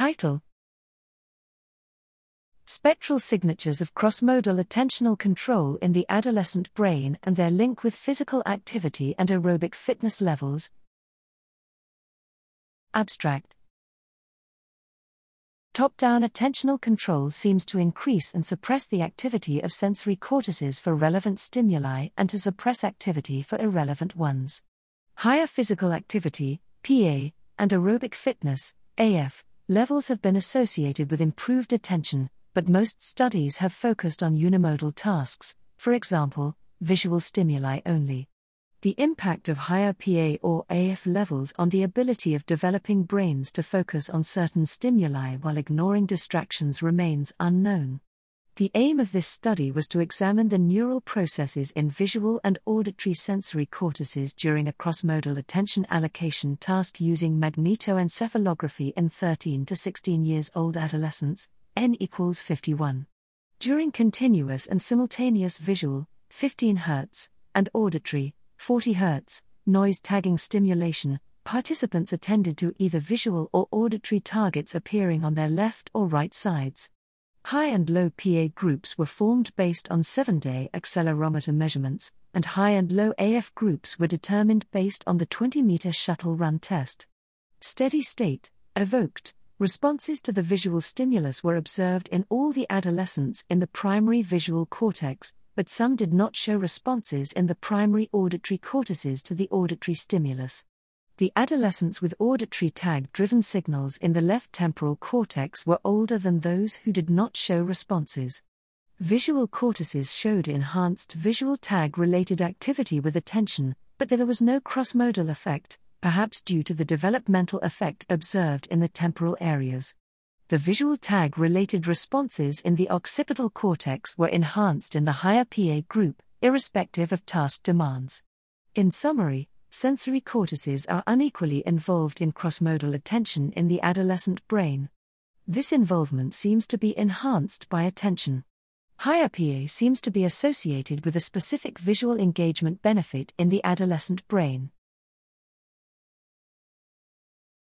Title Spectral signatures of crossmodal attentional control in the adolescent brain and their link with physical activity and aerobic fitness levels. Abstract Top down attentional control seems to increase and suppress the activity of sensory cortices for relevant stimuli and to suppress activity for irrelevant ones. Higher physical activity, PA, and aerobic fitness, AF, levels have been associated with improved attention, but most studies have focused on unimodal tasks, for example, visual stimuli only. The impact of higher PA or AF levels on the ability of developing brains to focus on certain stimuli while ignoring distractions remains unknown. The aim of this study was to examine the neural processes in visual and auditory sensory cortices during a crossmodal attention allocation task using magnetoencephalography in 13 to 16 years old adolescents, n equals 51. During continuous and simultaneous visual, 15 Hz, and auditory, 40 Hz, noise tagging stimulation, participants attended to either visual or auditory targets appearing on their left or right sides. High and low PA groups were formed based on seven day accelerometer measurements, and high and low AF groups were determined based on the 20 meter shuttle run test. Steady state, evoked, Responses to the visual stimulus were observed in all the adolescents in the primary visual cortex, but some did not show responses in the primary auditory cortices to the auditory stimulus. The adolescents with auditory tag driven signals in the left temporal cortex were older than those who did not show responses. Visual cortices showed enhanced visual tag related activity with attention, but there was no cross modal effect, perhaps due to the developmental effect observed in the temporal areas. The visual tag related responses in the occipital cortex were enhanced in the higher PA group, irrespective of task demands. In summary, sensory cortices are unequally involved in crossmodal attention in the adolescent brain. This involvement seems to be enhanced by attention. Higher PA seems to be associated with a specific visual engagement benefit in the adolescent brain.